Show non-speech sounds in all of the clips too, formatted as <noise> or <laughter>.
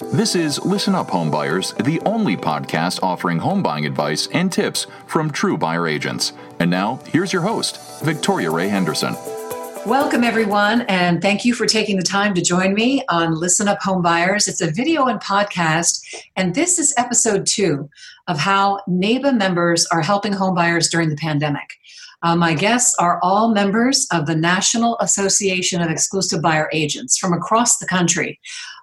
This is Listen Up Homebuyers, the only podcast offering home buying advice and tips from true buyer agents. And now, here's your host, Victoria Ray Henderson. Welcome, everyone, and thank you for taking the time to join me on Listen Up Homebuyers. It's a video and podcast, and this is episode two of how NAEBA members are helping homebuyers during the pandemic. Uh, my guests are all members of the National Association of Exclusive Buyer Agents from across the country.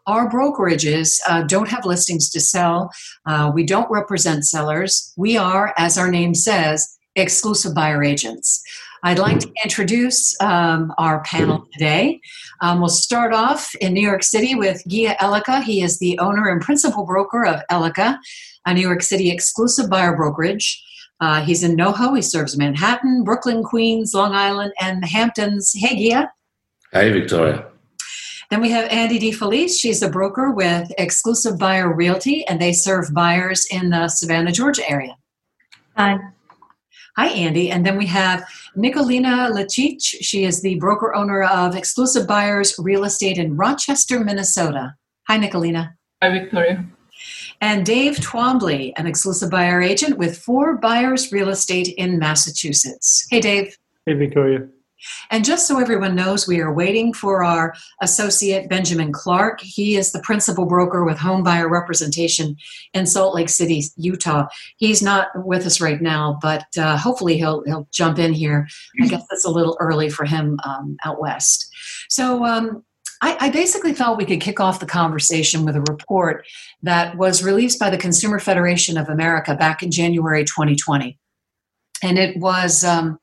Our brokerages uh, don't have listings to sell. Uh, we don't represent sellers. We are, as our name says, exclusive buyer agents. I'd like to introduce um, our panel today. Um, we'll start off in New York City with Gia Elika. He is the owner and principal broker of Elika, a New York City exclusive buyer brokerage. Uh, he's in NoHo. He serves Manhattan, Brooklyn, Queens, Long Island, and the Hamptons. Hey, Gia. Hey, Victoria. Then we have Andy DeFelice. She's a broker with Exclusive Buyer Realty, and they serve buyers in the Savannah, Georgia area. Hi. Hi, Andy. And then we have Nicolina Lachich. She is the broker owner of Exclusive Buyers Real Estate in Rochester, Minnesota. Hi, Nicolina. Hi, Victoria. And Dave Twombly, an exclusive buyer agent with Four Buyers Real Estate in Massachusetts. Hey, Dave. Hey, Victoria. And just so everyone knows, we are waiting for our associate Benjamin Clark. He is the principal broker with Home Buyer Representation in Salt Lake City, Utah. He's not with us right now, but uh, hopefully he'll he'll jump in here. I guess it's a little early for him um, out west. So. Um, I, I basically felt we could kick off the conversation with a report that was released by the Consumer Federation of America back in January 2020. And it was um,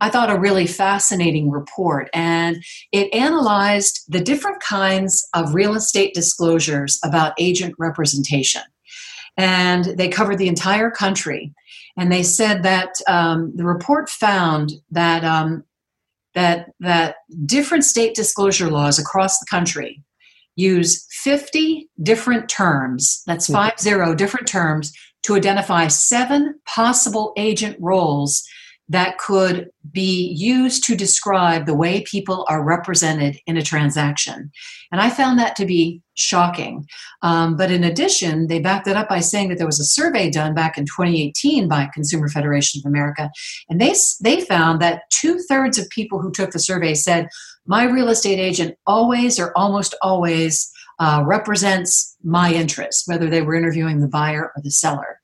I thought, a really fascinating report. And it analyzed the different kinds of real estate disclosures about agent representation. And they covered the entire country. And they said that um, the report found that, um, that, that different state disclosure laws across the country use 50 different terms, that's hmm. five zero different terms, to identify seven possible agent roles that could be used to describe the way people are represented in a transaction. And I found that to be shocking. Um, but in addition, they backed that up by saying that there was a survey done back in 2018 by Consumer Federation of America, and they, they found that two thirds of people who took the survey said, My real estate agent always or almost always uh, represents my interests, whether they were interviewing the buyer or the seller.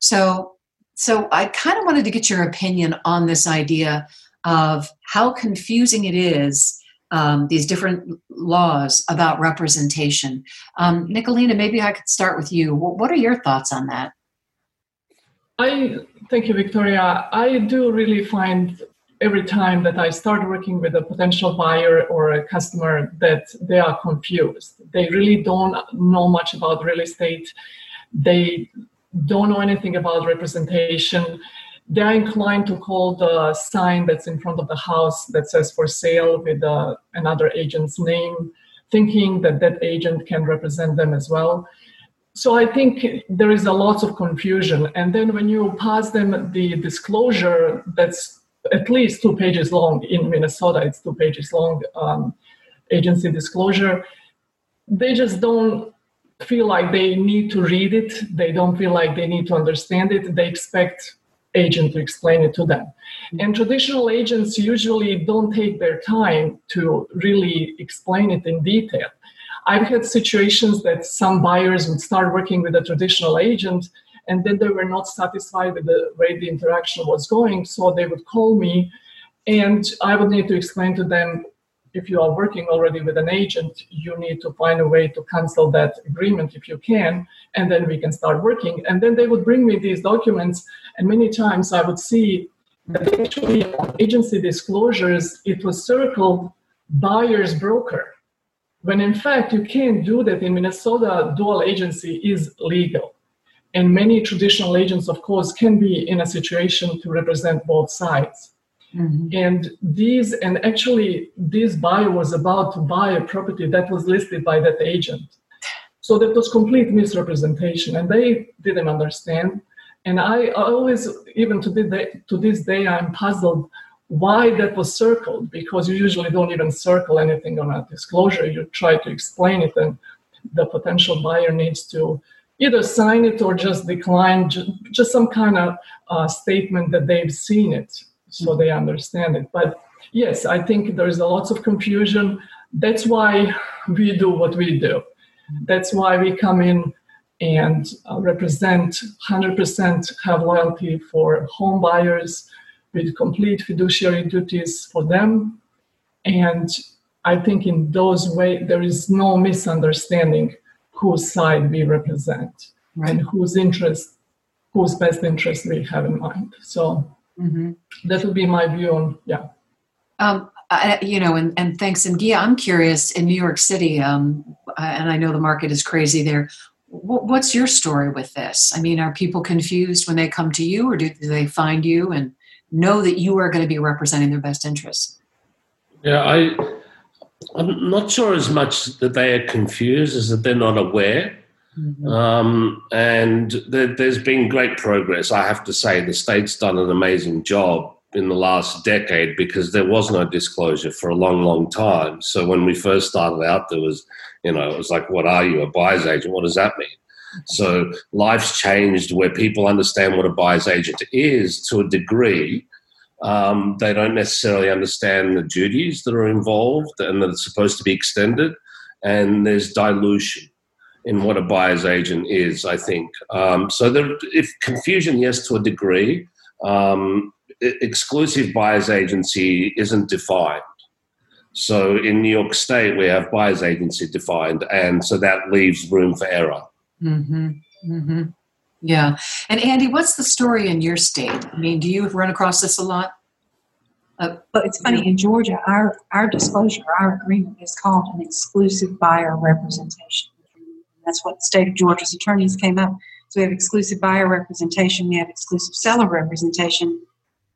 So so I kind of wanted to get your opinion on this idea of how confusing it is, um, these different laws about representation. Um, Nicolina, maybe I could start with you. What are your thoughts on that? I thank you, Victoria. I do really find every time that I start working with a potential buyer or a customer that they are confused. They really don't know much about real estate. They don't know anything about representation, they're inclined to call the sign that's in front of the house that says for sale with uh, another agent's name, thinking that that agent can represent them as well. So I think there is a lot of confusion. And then when you pass them the disclosure that's at least two pages long in Minnesota, it's two pages long um, agency disclosure, they just don't feel like they need to read it. They don't feel like they need to understand it. They expect agent to explain it to them. And traditional agents usually don't take their time to really explain it in detail. I've had situations that some buyers would start working with a traditional agent and then they were not satisfied with the way the interaction was going. So they would call me and I would need to explain to them if you are working already with an agent, you need to find a way to cancel that agreement if you can, and then we can start working. And then they would bring me these documents, and many times I would see that actually agency disclosures, it was circled buyer's broker. When in fact, you can't do that in Minnesota, dual agency is legal. And many traditional agents, of course, can be in a situation to represent both sides. Mm-hmm. And these, and actually, this buyer was about to buy a property that was listed by that agent. So that was complete misrepresentation, and they didn't understand. And I always, even to this day, I'm puzzled why that was circled because you usually don't even circle anything on a disclosure. You try to explain it, and the potential buyer needs to either sign it or just decline, just some kind of uh, statement that they've seen it so they understand it. But yes, I think there's a lots of confusion. That's why we do what we do. That's why we come in and uh, represent 100% have loyalty for home buyers with complete fiduciary duties for them. And I think in those way there is no misunderstanding whose side we represent right. and whose interest, whose best interest we have in mind. So mm-hmm. that would be my view on yeah. Um, I, you know, and, and thanks. And Gia, I'm curious in New York City, um, and I know the market is crazy there. What's your story with this? I mean, are people confused when they come to you, or do they find you and know that you are going to be representing their best interests? Yeah, I, I'm not sure as much that they are confused as that they're not aware. Mm-hmm. Um, and there, has been great progress. I have to say, the state's done an amazing job in the last decade because there was no disclosure for a long, long time. So when we first started out, there was, you know, it was like, what are you, a buyer's agent? What does that mean? So life's changed where people understand what a buyer's agent is to a degree. Um, they don't necessarily understand the duties that are involved and that it's supposed to be extended. And there's dilution in what a buyer's agent is, I think. Um, so there, if confusion, yes, to a degree. Um, exclusive buyer's agency isn't defined. So in New York State, we have buyer's agency defined, and so that leaves room for error. Mm-hmm. Mm-hmm. Yeah. And Andy, what's the story in your state? I mean, do you run across this a lot? Uh, but it's funny in Georgia, our our disclosure, our agreement is called an exclusive buyer representation. That's what the state of Georgia's attorneys came up. So we have exclusive buyer representation, we have exclusive seller representation,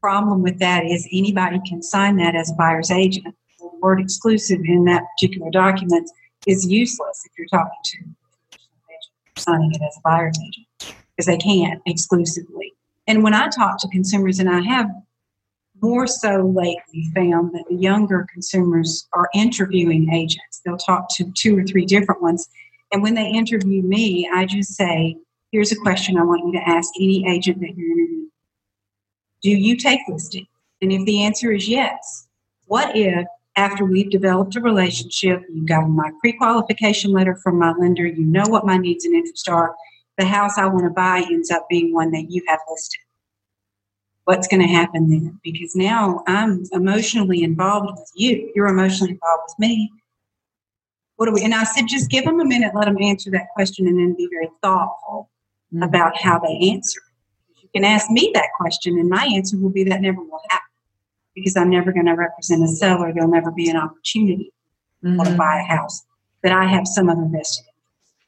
problem with that is anybody can sign that as a buyer's agent. The word exclusive in that particular document is useless if you're talking to signing it as a buyer's agent because they can't exclusively. And when I talk to consumers, and I have more so lately found that the younger consumers are interviewing agents. They'll talk to two or three different ones. And when they interview me, I just say, here's a question I want you to ask any agent that you're interviewing do you take listing? And if the answer is yes, what if after we've developed a relationship, you got my pre qualification letter from my lender, you know what my needs and interests are, the house I want to buy ends up being one that you have listed? What's going to happen then? Because now I'm emotionally involved with you, you're emotionally involved with me. What do we? And I said, just give them a minute, let them answer that question, and then be very thoughtful mm-hmm. about how they answer You can ask me that question, and my answer will be that never will happen because I'm never going to represent a seller. There'll never be an opportunity mm-hmm. to buy a house that I have some other vested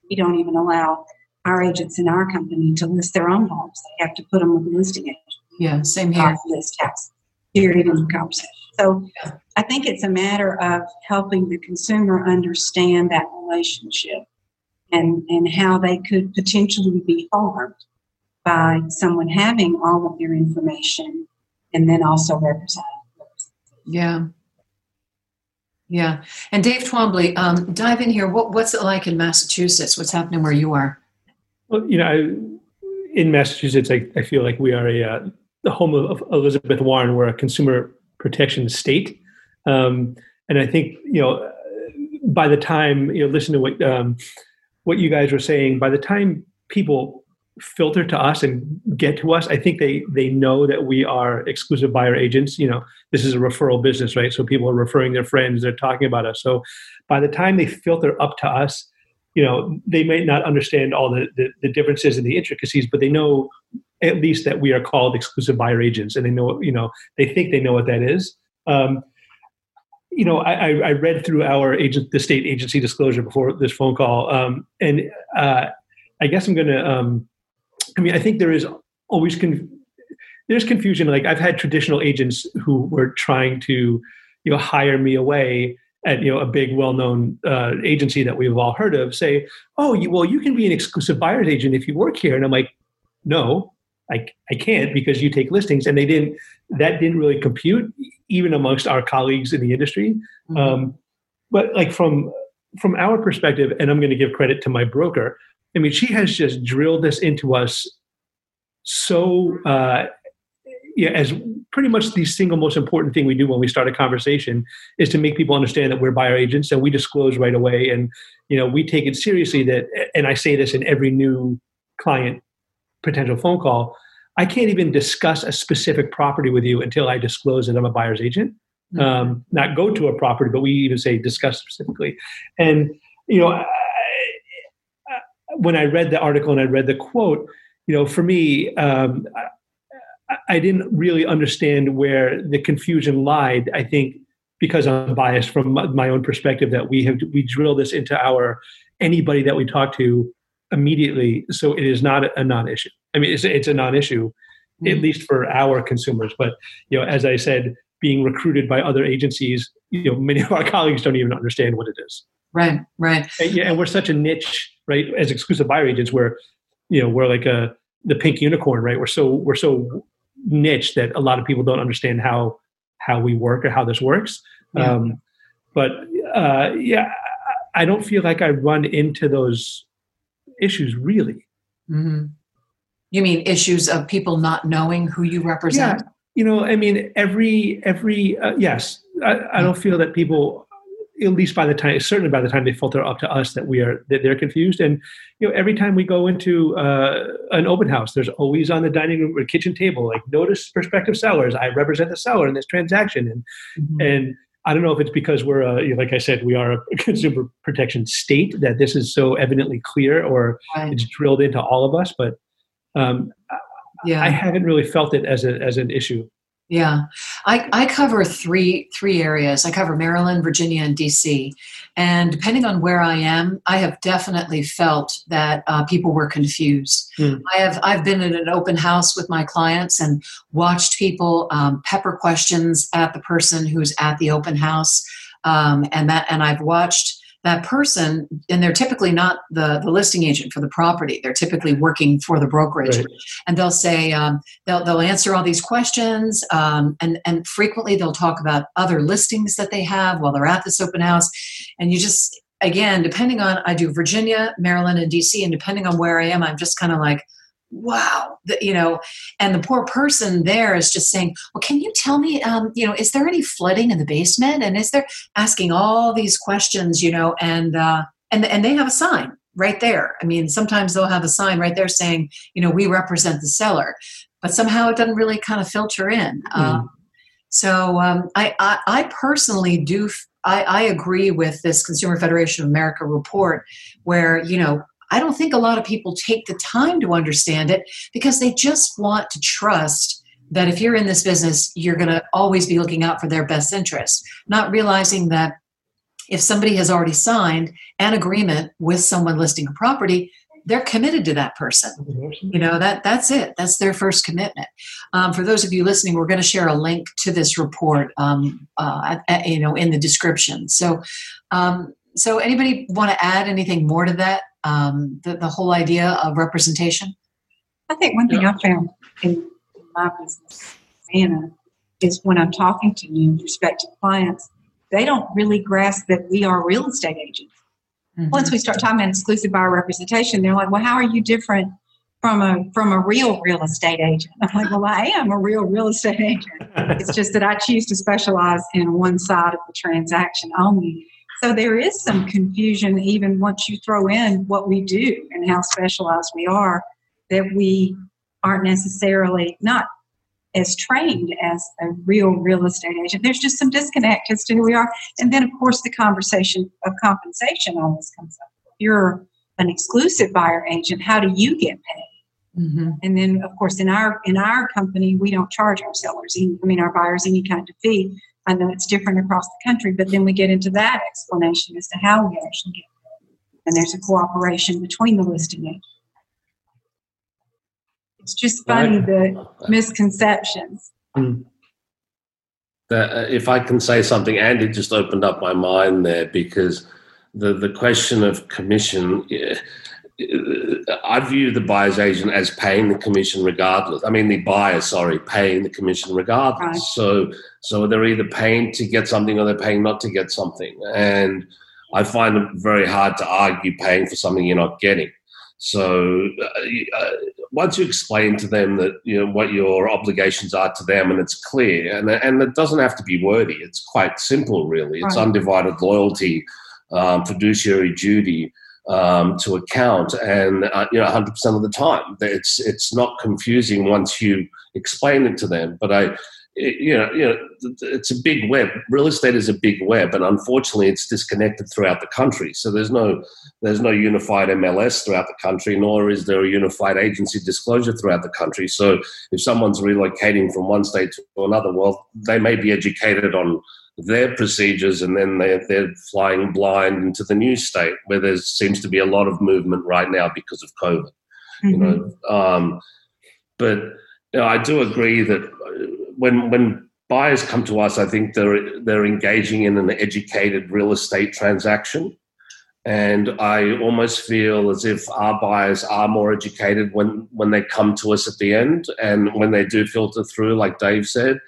We don't even allow our agents in our company to list their own homes. They have to put them with the listing agent. Yeah, same here. List house. Period in the conversation. So I think it's a matter of helping the consumer understand that relationship and, and how they could potentially be harmed by someone having all of their information and then also representing. Yeah. Yeah. And Dave Twombly, um, dive in here. What, what's it like in Massachusetts? What's happening where you are? Well, you know, I, in Massachusetts, I, I, feel like we are a uh, the home of Elizabeth Warren. We're a consumer protection state, um, and I think you know by the time you know listen to what um, what you guys were saying, by the time people filter to us and get to us i think they they know that we are exclusive buyer agents. You know this is a referral business right? So people are referring their friends they're talking about us. So by the time they filter up to us you know they may not understand all the, the, the differences and the intricacies but they know at least that we are called exclusive buyer agents and they know you know they think they know what that is. Um, you know, I, I, read through our agent, the state agency disclosure before this phone call, um, and uh, I guess I'm going to um, I mean, I think there is always con- there's confusion. Like I've had traditional agents who were trying to, you know, hire me away at you know a big well-known uh, agency that we've all heard of say, "Oh, you, well, you can be an exclusive buyer's agent if you work here," and I'm like, "No, I I can't because you take listings," and they didn't. That didn't really compute even amongst our colleagues in the industry. Mm-hmm. Um, but like from from our perspective, and I'm going to give credit to my broker. I mean, she has just drilled this into us so uh, yeah, as pretty much the single most important thing we do when we start a conversation is to make people understand that we're buyer agents and we disclose right away and you know we take it seriously that and i say this in every new client potential phone call i can't even discuss a specific property with you until i disclose that i'm a buyer's agent mm-hmm. um, not go to a property but we even say discuss specifically and you know I, I, when i read the article and i read the quote you know for me um, I didn't really understand where the confusion lied. I think because I'm biased from my own perspective that we have we drill this into our anybody that we talk to immediately, so it is not a non-issue. I mean, it's it's a non-issue, mm-hmm. at least for our consumers. But you know, as I said, being recruited by other agencies, you know, many of our <laughs> colleagues don't even understand what it is. Right, right. And, yeah, and we're such a niche, right? As exclusive buyer agents, we're you know we're like a the pink unicorn, right? We're so we're so niche that a lot of people don't understand how how we work or how this works. Yeah. Um, but uh, yeah, I don't feel like I run into those issues really. Mm-hmm. You mean issues of people not knowing who you represent? Yeah, you know, I mean, every every uh, yes, I, I don't feel that people at least by the time, certainly by the time they filter up to us, that we are that they're confused. And you know, every time we go into uh, an open house, there's always on the dining room or kitchen table like notice prospective sellers. I represent the seller in this transaction, and mm-hmm. and I don't know if it's because we're a, like I said, we are a <laughs> consumer protection state that this is so evidently clear, or right. it's drilled into all of us. But um, yeah. I haven't really felt it as a as an issue. Yeah, I, I cover three three areas. I cover Maryland, Virginia, and DC, and depending on where I am, I have definitely felt that uh, people were confused. Mm. I have I've been in an open house with my clients and watched people um, pepper questions at the person who's at the open house, um, and that and I've watched that person, and they're typically not the, the listing agent for the property. They're typically working for the brokerage, right. and they'll say um, they'll they'll answer all these questions, um, and and frequently they'll talk about other listings that they have while they're at this open house, and you just again depending on I do Virginia, Maryland, and DC, and depending on where I am, I'm just kind of like wow the, you know and the poor person there is just saying well can you tell me um, you know is there any flooding in the basement and is there asking all these questions you know and uh, and and they have a sign right there i mean sometimes they'll have a sign right there saying you know we represent the seller but somehow it doesn't really kind of filter in mm. um, so um, I, I, I personally do I, I agree with this consumer federation of america report where you know I don't think a lot of people take the time to understand it because they just want to trust that if you're in this business, you're going to always be looking out for their best interest, not realizing that if somebody has already signed an agreement with someone listing a property, they're committed to that person. You know that that's it. That's their first commitment. Um, for those of you listening, we're going to share a link to this report, um, uh, at, you know, in the description. So, um, so anybody want to add anything more to that? Um, the, the whole idea of representation? I think one thing yeah. I found in my business, Anna, is when I'm talking to new prospective clients, they don't really grasp that we are real estate agents. Mm-hmm. Once we start talking about exclusive buyer representation, they're like, "Well, how are you different from a from a real real estate agent?" I'm like, "Well, I am a real real estate agent. <laughs> it's just that I choose to specialize in one side of the transaction only." So there is some confusion even once you throw in what we do and how specialized we are, that we aren't necessarily not as trained as a real real estate agent. There's just some disconnect as to who we are. And then of course the conversation of compensation always comes up. If you're an exclusive buyer agent, how do you get paid? Mm-hmm. And then, of course, in our in our company, we don't charge our sellers, I mean, our buyers, any kind of fee. I know it's different across the country, but then we get into that explanation as to how we actually get there. And there's a cooperation between the listing agent. It's just funny the misconceptions. Mm. Uh, if I can say something, Andy just opened up my mind there because the, the question of commission. I view the buyer's agent as paying the commission regardless. I mean, the buyer, sorry, paying the commission regardless. Right. So, so they're either paying to get something or they're paying not to get something. And I find it very hard to argue paying for something you're not getting. So uh, uh, once you explain to them that you know what your obligations are to them, and it's clear, and and it doesn't have to be wordy. It's quite simple, really. It's right. undivided loyalty, um, fiduciary duty um, to account, and uh, you know, 100 percent of the time, it's it's not confusing once you explain it to them. But I you know, you know, it's a big web. Real estate is a big web, and unfortunately, it's disconnected throughout the country. So there's no there's no unified MLS throughout the country, nor is there a unified agency disclosure throughout the country. So if someone's relocating from one state to another, well, they may be educated on their procedures, and then they're they're flying blind into the new state where there seems to be a lot of movement right now because of COVID. Mm-hmm. You know, um, but you know, I do agree that when when buyers come to us, I think they're they're engaging in an educated real estate transaction. And I almost feel as if our buyers are more educated when, when they come to us at the end and when they do filter through, like Dave said.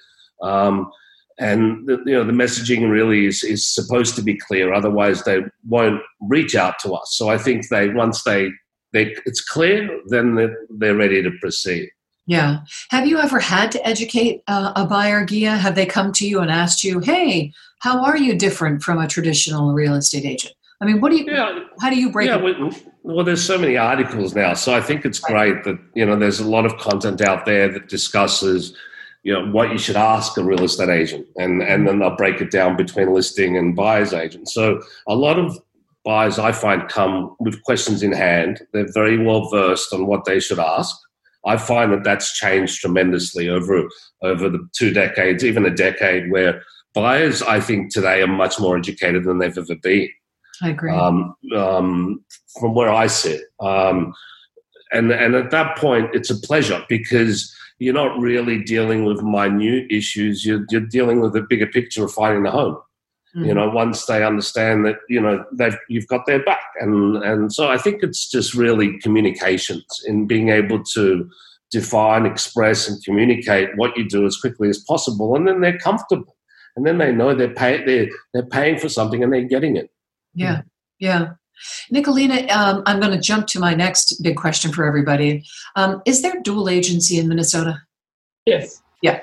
Um, and the, you know the messaging really is, is supposed to be clear otherwise they won't reach out to us so i think they once they, they it's clear then they're, they're ready to proceed yeah. Have you ever had to educate uh, a buyer, Gia? Have they come to you and asked you, "Hey, how are you different from a traditional real estate agent?" I mean, what do you? Yeah, how do you break? Yeah, well, well, there's so many articles now, so I think it's great that you know there's a lot of content out there that discusses you know what you should ask a real estate agent, and and then they'll break it down between listing and buyer's agent. So a lot of buyers I find come with questions in hand. They're very well versed on what they should ask I find that that's changed tremendously over over the two decades, even a decade, where buyers, I think, today are much more educated than they've ever been. I agree. Um, um, from where I sit, um, and and at that point, it's a pleasure because you're not really dealing with minute issues. You're you're dealing with the bigger picture of finding a home. Mm-hmm. You know, once they understand that, you know, they've you've got their back, and and so I think it's just really communications in being able to define, express, and communicate what you do as quickly as possible, and then they're comfortable, and then they know they're pay, they're they're paying for something and they're getting it. Yeah, yeah. Nicolina, um, I'm going to jump to my next big question for everybody. Um, is there dual agency in Minnesota? Yes. Yeah.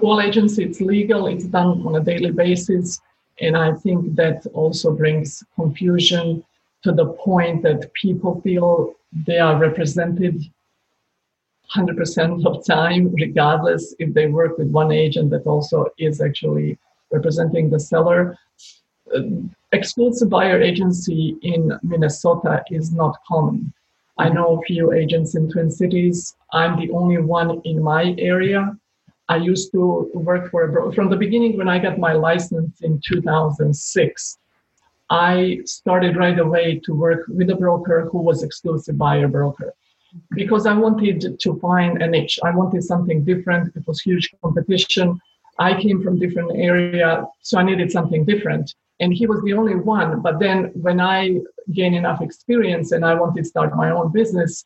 Dual agency, it's legal, it's done on a daily basis. And I think that also brings confusion to the point that people feel they are represented 100% of time, regardless if they work with one agent that also is actually representing the seller. Exclusive buyer agency in Minnesota is not common. I know a few agents in Twin Cities. I'm the only one in my area. I used to work for a broker from the beginning when I got my license in 2006. I started right away to work with a broker who was exclusive buyer broker because I wanted to find a niche. I wanted something different. It was huge competition. I came from different area, so I needed something different. And he was the only one. But then when I gained enough experience and I wanted to start my own business,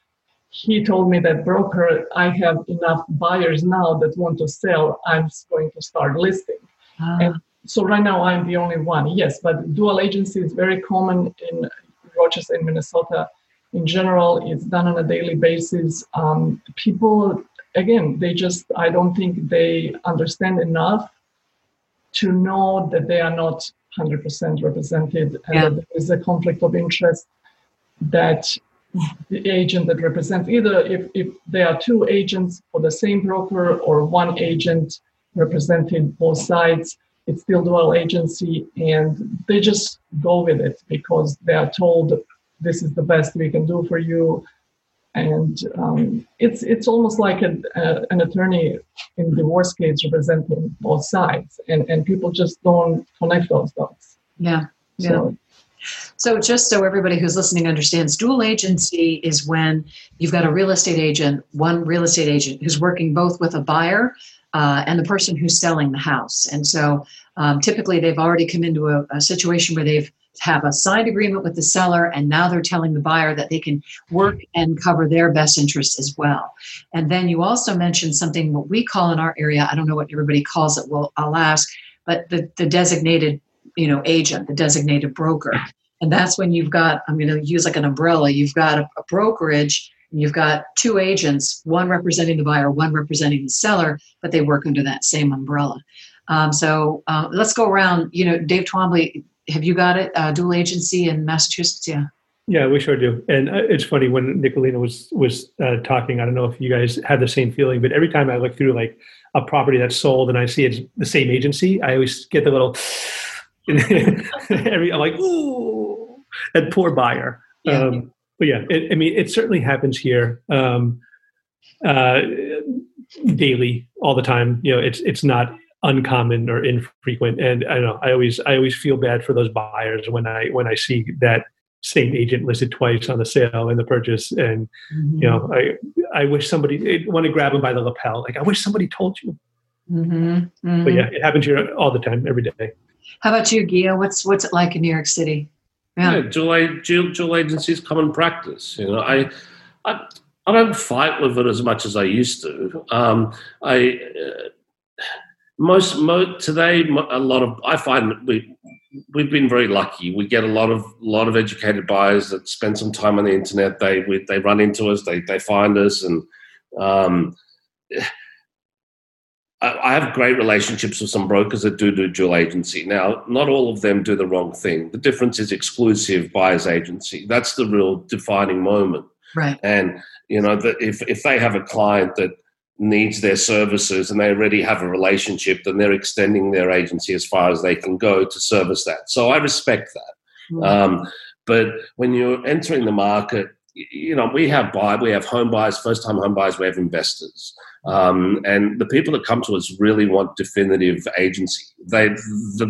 he told me that broker, I have enough buyers now that want to sell. I'm going to start listing. Ah. And so right now I'm the only one. Yes, but dual agency is very common in Rochester in Minnesota. In general, it's done on a daily basis. Um, people, again, they just, I don't think they understand enough to know that they are not 100% represented and yeah. there is a conflict of interest that the agent that represents either if, if there are two agents for the same broker or one agent representing both sides it's still dual agency and they just go with it because they are told this is the best we can do for you and um, it's it's almost like a, a, an attorney in divorce case representing both sides and and people just don't connect those dots yeah yeah so, so, just so everybody who's listening understands, dual agency is when you've got a real estate agent, one real estate agent who's working both with a buyer uh, and the person who's selling the house. And so, um, typically, they've already come into a, a situation where they've have a signed agreement with the seller and now they're telling the buyer that they can work and cover their best interests as well and then you also mentioned something what we call in our area i don't know what everybody calls it well i'll ask but the, the designated you know agent the designated broker And that's when you've got, I'm going to use like an umbrella, you've got a, a brokerage and you've got two agents, one representing the buyer, one representing the seller, but they work under that same umbrella. Um, so uh, let's go around. You know, Dave Twombly, have you got it? Uh, dual agency in Massachusetts? Yeah. Yeah, we sure do. And uh, it's funny when Nicolina was was uh, talking. I don't know if you guys have the same feeling, but every time I look through like a property that's sold and I see it's the same agency, I always get the little. <laughs> every I'm like, ooh, that poor buyer. Yeah. Um, but yeah, it, I mean, it certainly happens here um, uh, daily, all the time. You know, it's it's not uncommon or infrequent, and I don't know. I always I always feel bad for those buyers when I when I see that same agent listed twice on the sale and the purchase and mm-hmm. you know i i wish somebody want to grab them by the lapel like i wish somebody told you mm-hmm. Mm-hmm. but yeah it happens here all the time every day how about you Gia? what's what's it like in new york city yeah, yeah dual, dual, dual agency is common practice you know i i i don't fight with it as much as i used to um i uh, most, most today a lot of i find we we've been very lucky. We get a lot of lot of educated buyers that spend some time on the internet. They we, they run into us. They they find us, and um, I, I have great relationships with some brokers that do do dual agency. Now, not all of them do the wrong thing. The difference is exclusive buyers agency. That's the real defining moment. Right. And you know that if if they have a client that needs their services and they already have a relationship, then they're extending their agency as far as they can go to service that. So I respect that. Mm-hmm. Um, but when you're entering the market, you know, we have buy, we have home buyers, first time home buyers, we have investors. Um, and the people that come to us really want definitive agency. They,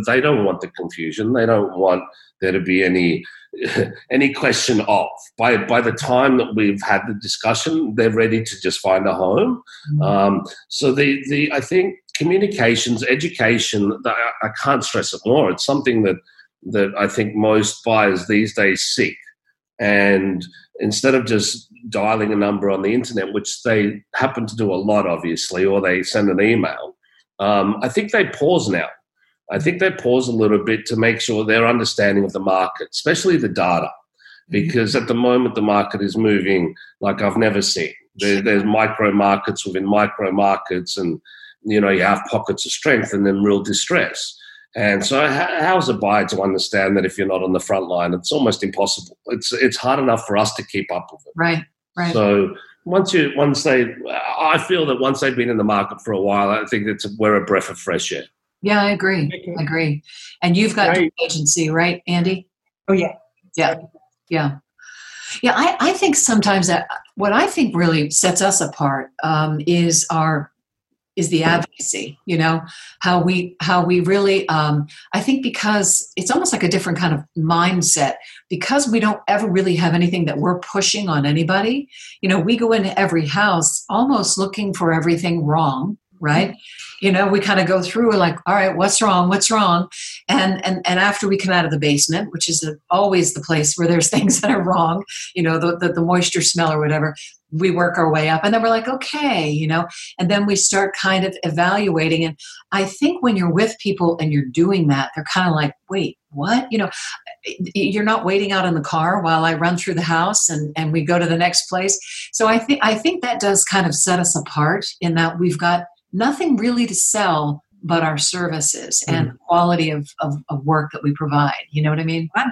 they don't want the confusion. They don't want there to be any <laughs> any question of. By by the time that we've had the discussion, they're ready to just find a home. Mm-hmm. Um, so the the I think communications, education. I, I can't stress it more. It's something that that I think most buyers these days seek. And instead of just dialing a number on the internet, which they happen to do a lot, obviously, or they send an email, um, I think they pause now I think they pause a little bit to make sure their understanding of the market, especially the data, mm-hmm. because at the moment the market is moving like I've never seen. There, there's micro markets within micro markets, and you know you have pockets of strength and then real distress. And so, how's a buyer to understand that if you're not on the front line, it's almost impossible. It's it's hard enough for us to keep up with it. Right, right. So once you once they, I feel that once they've been in the market for a while, I think it's we're a breath of fresh air. Yeah, I agree. I agree. And you've got right. agency, right, Andy? Oh yeah. Yeah. Yeah. Yeah, I, I think sometimes that what I think really sets us apart um, is our is the advocacy you know how we how we really um, i think because it's almost like a different kind of mindset because we don't ever really have anything that we're pushing on anybody you know we go into every house almost looking for everything wrong right? You know we kind of go through like all right what's wrong? What's wrong? And and and after we come out of the basement which is always the place where there's <laughs> things that are wrong you know the, the, the moisture smell or whatever we work our way up and then we're like okay you know and then we start kind of evaluating and i think when you're with people and you're doing that they're kind of like wait what you know you're not waiting out in the car while i run through the house and and we go to the next place so i think i think that does kind of set us apart in that we've got nothing really to sell but our services mm. and quality of, of, of, work that we provide. You know what I mean? I,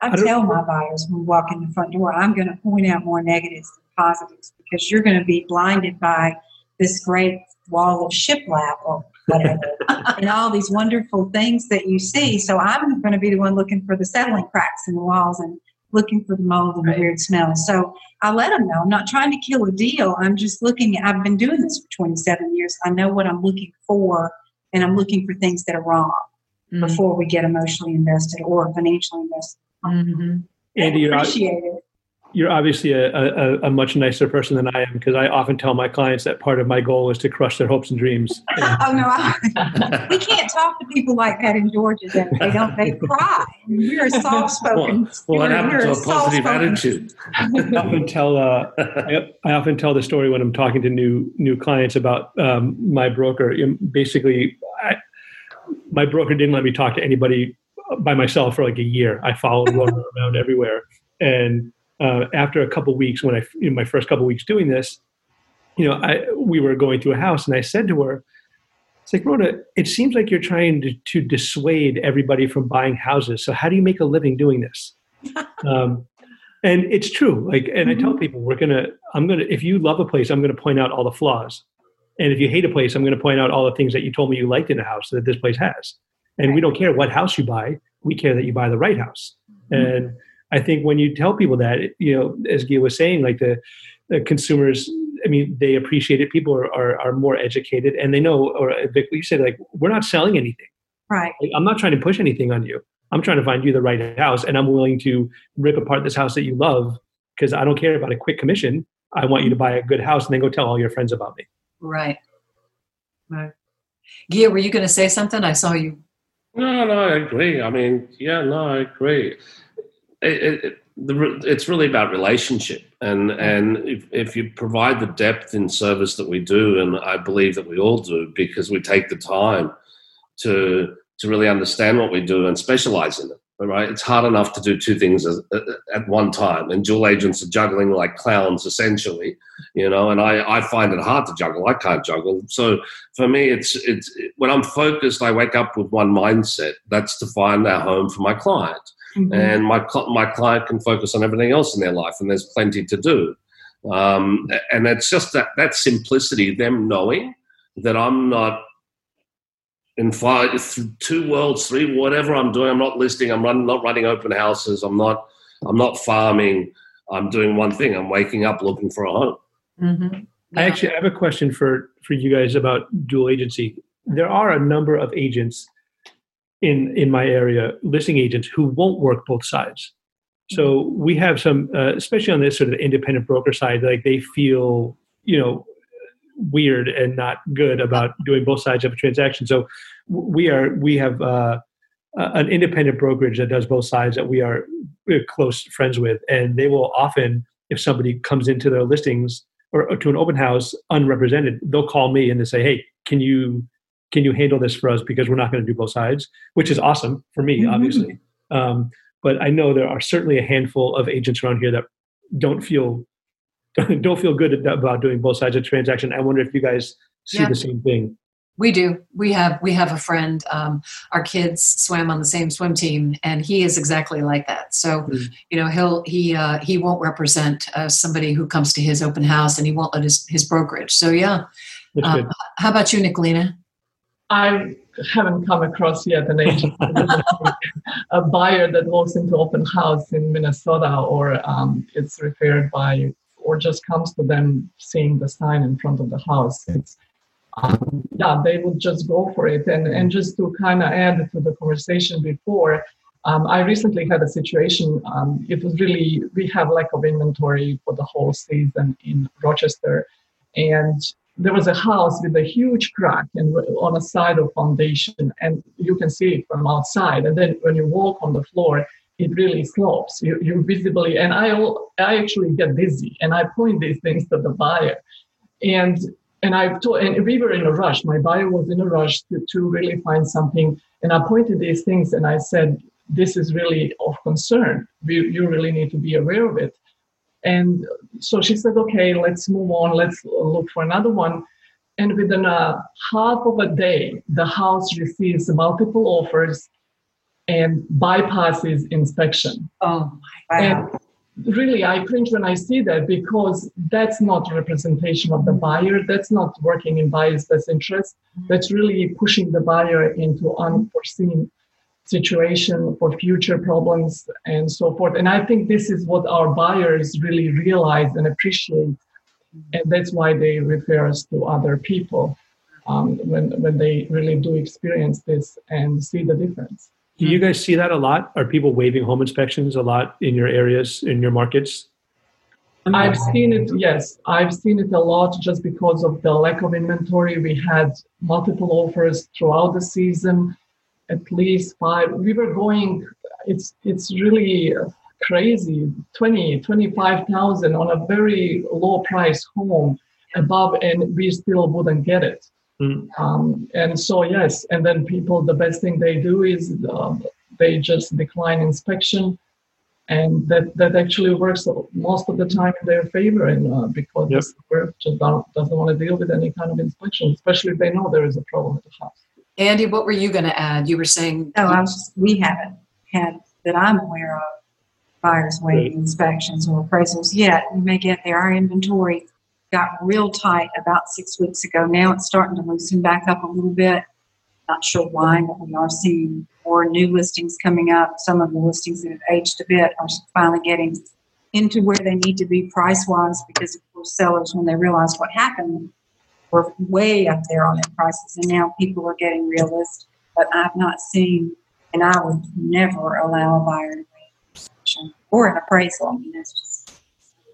I, tell my buyers when we walk in the front door, I'm going to point out more negatives than positives because you're going to be blinded by this great wall of shiplap or whatever <laughs> and all these wonderful things that you see. So I'm going to be the one looking for the settling cracks in the walls and looking for the mold and the weird smells. So I let them know. I'm not trying to kill a deal. I'm just looking. I've been doing this for 27 years. I know what I'm looking for, and I'm looking for things that are wrong mm-hmm. before we get emotionally invested or financially invested. Mm-hmm. Andy, you appreciate it you're obviously a, a, a, much nicer person than I am because I often tell my clients that part of my goal is to crush their hopes and dreams. <laughs> oh no, I, <laughs> we can't talk to people like that in Georgia. They don't. They cry. We're soft spoken. Well, what happened to a positive attitude? I often tell. Uh, I, I, often tell the story when I'm talking to new new clients about um, my broker. Basically, I, my broker didn't let me talk to anybody by myself for like a year. I followed Rona <laughs> around everywhere, and uh, after a couple weeks, when I in my first couple weeks doing this, you know, I we were going through a house, and I said to her, "It's like Rhoda, it seems like you're trying to, to dissuade everybody from buying houses. So how do you make a living doing this?" <laughs> um, and it's true. Like, and I tell Mm-hmm. people, we're gonna, I'm gonna, if you love a place, I'm gonna point out all the flaws, and if you hate a place, I'm gonna point out all the things that you told me you liked in a house that this place has. And we don't care what house you buy; we care that you buy the right house. Mm-hmm. And I think when you tell people that, you know, as Gia was saying, like the, the consumers, I mean, they appreciate it. People are, are, are more educated and they know, or uh, Vic, you said, like, we're not selling anything. Right. Like, I'm not trying to push anything on you. I'm trying to find you the right house and I'm willing to rip apart this house that you love because I don't care about a quick commission. I want you to buy a good house and then go tell all your friends about me. Right. Right. Gia, were you going to say something? I saw you. No, no, I agree. I mean, yeah, no, I agree. It, it, it, the, it's really about relationship, and and if, if you provide the depth in service that we do, and I believe that we all do, because we take the time to to really understand what we do and specialize in it. Right? It's hard enough to do two things at one time, and dual agents are juggling like clowns, essentially. You know, and I I find it hard to juggle. I can't juggle, so for me, it's it's when I'm focused, I wake up with one mindset. That's to find a home for my client, Mhm. and my my client can focus on everything else in their life, and there's plenty to do. Um, and it's just that that simplicity, them knowing that I'm not in five, th- two worlds, three, whatever I'm doing. I'm not listing. I'm run, not running open houses. I'm not. I'm not farming. I'm doing one thing. I'm waking up looking for a home. Mm-hmm. I actually have a question for for you guys about dual agency. There are a number of agents in in my area, listing agents who won't work both sides. So we have some, uh, especially on this sort of independent broker side, like they feel you know weird and not good about doing both sides of a transaction. So we are we have uh, an independent brokerage that does both sides that we are we're close friends with, and they will often, if somebody comes into their listings or, or to an open house unrepresented, they'll call me and they say, "Hey, can you can you handle this for us because we're not going to do both sides?" Which is awesome for me, Mhm. obviously. Um, but I know there are certainly a handful of agents around here that don't feel <laughs> don't feel good about doing both sides of transaction. I wonder if you guys see Yeah. the same thing. We do. We have we have a friend. Um, our kids swam on the same swim team, and he is exactly like that. So, Mm. you know, he'll he uh, he won't represent uh, somebody who comes to his open house, and he won't let his his brokerage. So, yeah. Um, how about you, Nicolina? I haven't come across yet an agent, <laughs> a buyer that walks into open house in Minnesota or um, it's referred by or just comes to them seeing the sign in front of the house. It's um, yeah, they would just go for it. And and just to kind of add to the conversation before, um, I recently had a situation. Um, it was really we have lack of inventory for the whole season in Rochester, and there was a house with a huge crack and on a side of foundation and you can see it from outside and then when you walk on the floor it really slopes. You, you visibly and i i actually get dizzy and i point these things to the buyer. And and i told and we were in a rush. My buyer was in a rush to, to really find something and i pointed these things and i said this is really of concern. We, you really need to be aware of it and so she said, okay, let's move on. Let's look for another one. And within a half of a day, the house receives multiple offers and bypasses inspection. Oh, Wow. And really, I cringe when I see that because that's not representation of the buyer. That's not working in buyer's best interest. Mm-hmm. That's really pushing the buyer into unforeseen situation for future problems and so forth. And I think this is what our buyers really realize and appreciate. And that's why they refer us to other people um, when, when they really do experience this and see the difference. Do you guys see that a lot? Are people waiving home inspections a lot in your areas, in your markets? I've seen it, yes. I've seen it a lot just because of the lack of inventory. We had multiple offers throughout the season, at least five. We were going, it's it's really crazy 20, 25,000 on a very low price home above, and we still wouldn't get it. Mm. Um, and so, yes, and then people, the best thing they do is um, they just decline inspection and that that actually works most of the time in their favor and uh, because yep. the just doesn't want to deal with any kind of inspection especially if they know there is a problem at the house andy what were you going to add? You were saying oh I was just, we haven't had that i'm aware of buyers waiting inspections or appraisals yet. We may get there. Our inventory got real tight about six weeks ago. Now it's starting to loosen back up a little bit. Not sure why, but we are seeing more new listings coming up. Some of the listings that have aged a bit are finally getting into where they need to be price wise because of course sellers when they realized what happened were way up there on their prices and now people are getting realistic. But I've not seen and I would never allow a buyer to or an appraisal. I mean that's just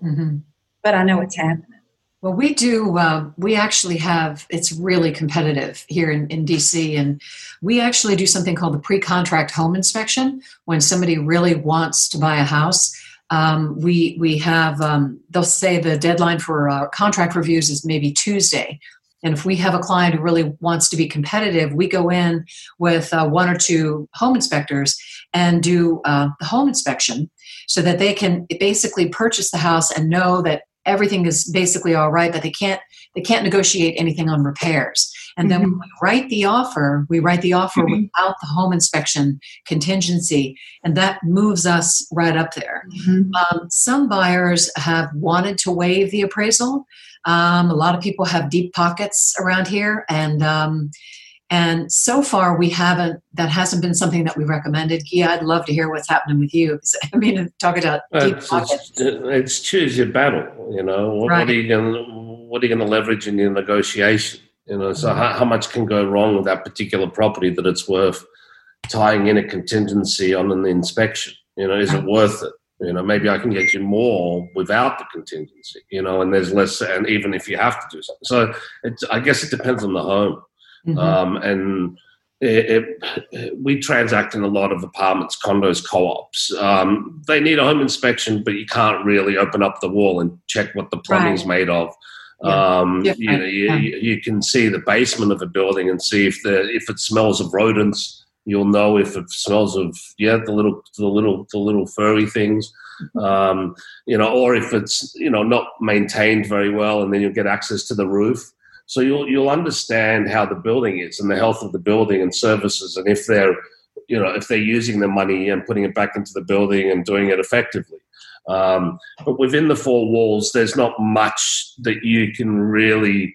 mm-hmm. but I know it's happening. Well, we do. Uh, we actually have. It's really competitive here in, in DC, and we actually do something called the pre-contract home inspection. When somebody really wants to buy a house, um, we we have. Um, they'll say the deadline for uh, contract reviews is maybe Tuesday, and if we have a client who really wants to be competitive, we go in with uh, one or two home inspectors and do uh, the home inspection so that they can basically purchase the house and know that everything is basically all right, but they can't they can't negotiate anything on repairs. And then mm-hmm. when we write the offer, we write the offer mm-hmm. without the home inspection contingency, and that moves us right up there. Mm-hmm. Um, some buyers have wanted to waive the appraisal. Um, a lot of people have deep pockets around here, and um, and so far, we haven't. That hasn't been something that we've recommended. Gia, I'd love to hear what's happening with you. I mean, <laughs> talk about deep it's, pockets. It's, it's, choose your battle. You know, what, right. what are you going? What are you going to leverage in your negotiation? You know, so how, how much can go wrong with that particular property that it's worth tying in a contingency on an inspection? You know, is it worth it? You know, maybe I can get you more without the contingency. You know, and there's less, and even if you have to do something. So, it's, I guess it depends on the home. Mm-hmm. Um, and it, it, we transact in a lot of apartments, condos, co-ops. Um, they need a home inspection, but you can't really open up the wall and check what the plumbing's right. made of. Yeah. Um, yeah. You know, you, you, can see the basement of a building and see if the if it smells of rodents. You'll know if it smells of yeah the little the little the little furry things. Mm-hmm. Um, you know, or if it's you know not maintained very well, and then you'll get access to the roof. So you'll you'll understand how the building is and the health of the building and services, and if they're you know if they're using the money and putting it back into the building and doing it effectively. Um, but within the four walls, there's not much that you can really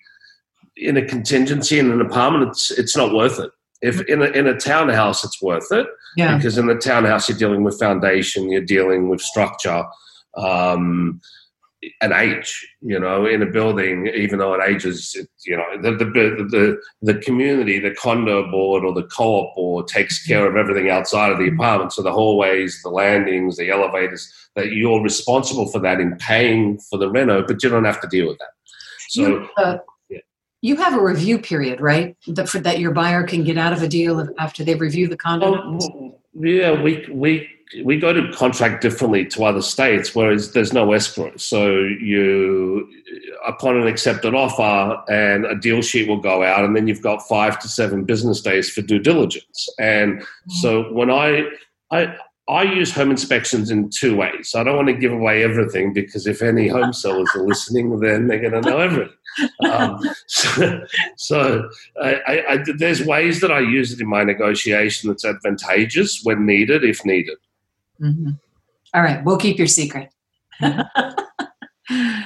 in a contingency in an apartment. It's it's not worth it. If in a, in a townhouse, it's worth it yeah. because in the townhouse you're dealing with foundation, you're dealing with structure. Um, an age, you know, in a building, even though it ages, you know, the, the, the, the community, the condo board or the co-op board takes care of everything outside of the apartment. So the hallways, the landings, the elevators, that you're responsible for that in paying for the reno, but you don't have to deal with that. So, you, uh, yeah. you have a review period, right? That, for, that your buyer can get out of a deal after they review the condo? Oh, yeah, we, we we go to contract differently to other states, whereas there's no escrow. So you, upon an accepted offer, and a deal sheet will go out, and then you've got five to seven business days for due diligence. And mm-hmm. so when I, I, I use home inspections in two ways. I don't want to give away everything because if any home <laughs> sellers are listening, then they're going to know everything. Um, <laughs> so, so I, I, there's ways that I use it in my negotiation that's advantageous when needed, if needed. Mm-hmm. All right, we'll keep your secret. <laughs> I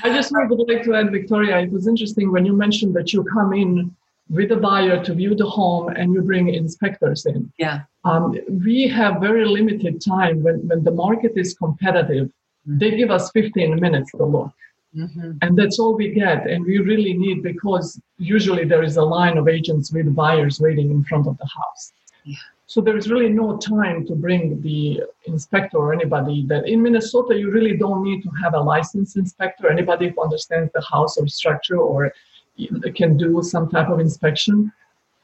just would like to add, Victoria, it was interesting when you mentioned that you come in with a buyer to view the home and you bring inspectors in. Yeah. Um, we have very limited time when, when the market is competitive. Mm-hmm. They give us 15 minutes to look. Mm-hmm. And that's all we get. And we really need, because usually there is a line of agents with buyers waiting in front of the house. Yeah. So there is really no time to bring the inspector or anybody that in Minnesota, you really don't need to have a licensed inspector, anybody who understands the house or structure or can do some type of inspection.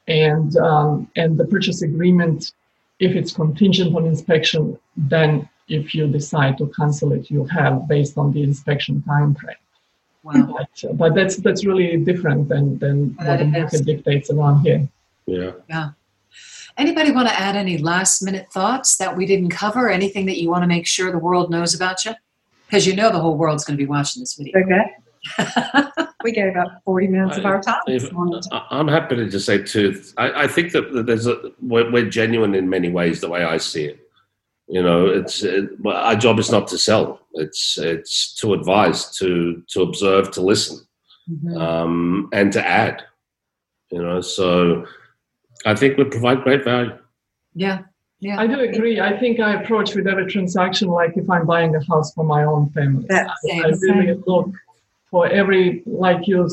And, um, and the purchase agreement, if it's contingent on inspection, then if you decide to cancel it, you have based on the inspection time frame. Wow. But, but that's that's really different than, than what the market dictates around here. Yeah. Yeah. Anybody want to add any last minute thoughts that we didn't cover? Anything that you want to make sure the world knows about you? Because you know the whole world's going to be watching this video. Okay. <laughs> we gave up 40 minutes of our time. I- I'm happy to just say too. I, I think that that there's a we're, we're genuine in many ways. The way I see it, you know, it's it, our job is not to sell. It's it's to advise, to to observe, to listen, Mhm. um, and to add. You know, so I think we provide great value. Yeah. Yeah. I do agree. I think I approach with every transaction like if I'm buying a house for my own family. That's I really look for every, like you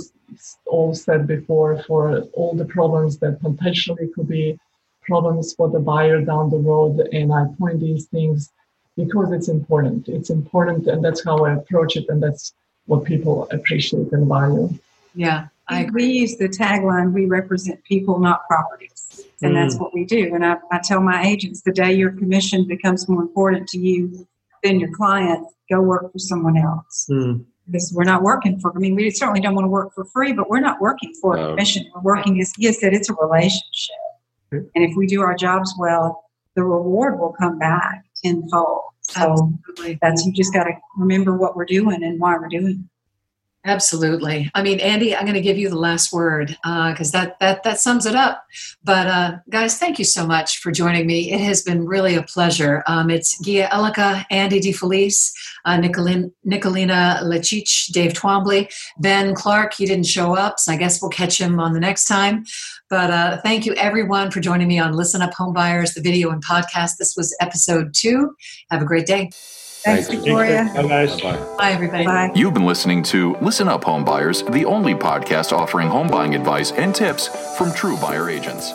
all said before, for all the problems that potentially could be problems for the buyer down the road. And I point these things because it's important. It's important, and that's how I approach it, and that's what people appreciate and value. Yeah. I agree. we use the tagline, we represent people, not properties. And that's what we do. And I, I tell my agents, the day your commission becomes more important to you than your client, go work for someone else. Mm. Because we're not working for, I mean, we certainly don't want to work for free, but we're not working for a commission. We're working, as Gia said, it's a relationship. Right. And if we do our jobs well, the reward will come back tenfold. So Absolutely. that's, you just got to remember what we're doing and why we're doing it. Absolutely. I mean, Andy, I'm going to give you the last word because that that that sums it up. But uh, guys, thank you so much for joining me. It has been really a pleasure. Um, it's Gia Elika, Andy DeFelice, uh, Nicolin, Nicolina Lechich, Dave Twombly, Ben Clark. He didn't show up, so I guess we'll catch him on the next time. But uh, thank you everyone for joining me on Listen Up Homebuyers, the video and podcast. This was episode two. Have a great day. Thanks, Thank you. Victoria. Bye, guys. Bye bye. Bye, everybody. Bye. You've been listening to Listen Up Home Buyers, the only podcast offering home buying advice and tips from true buyer agents.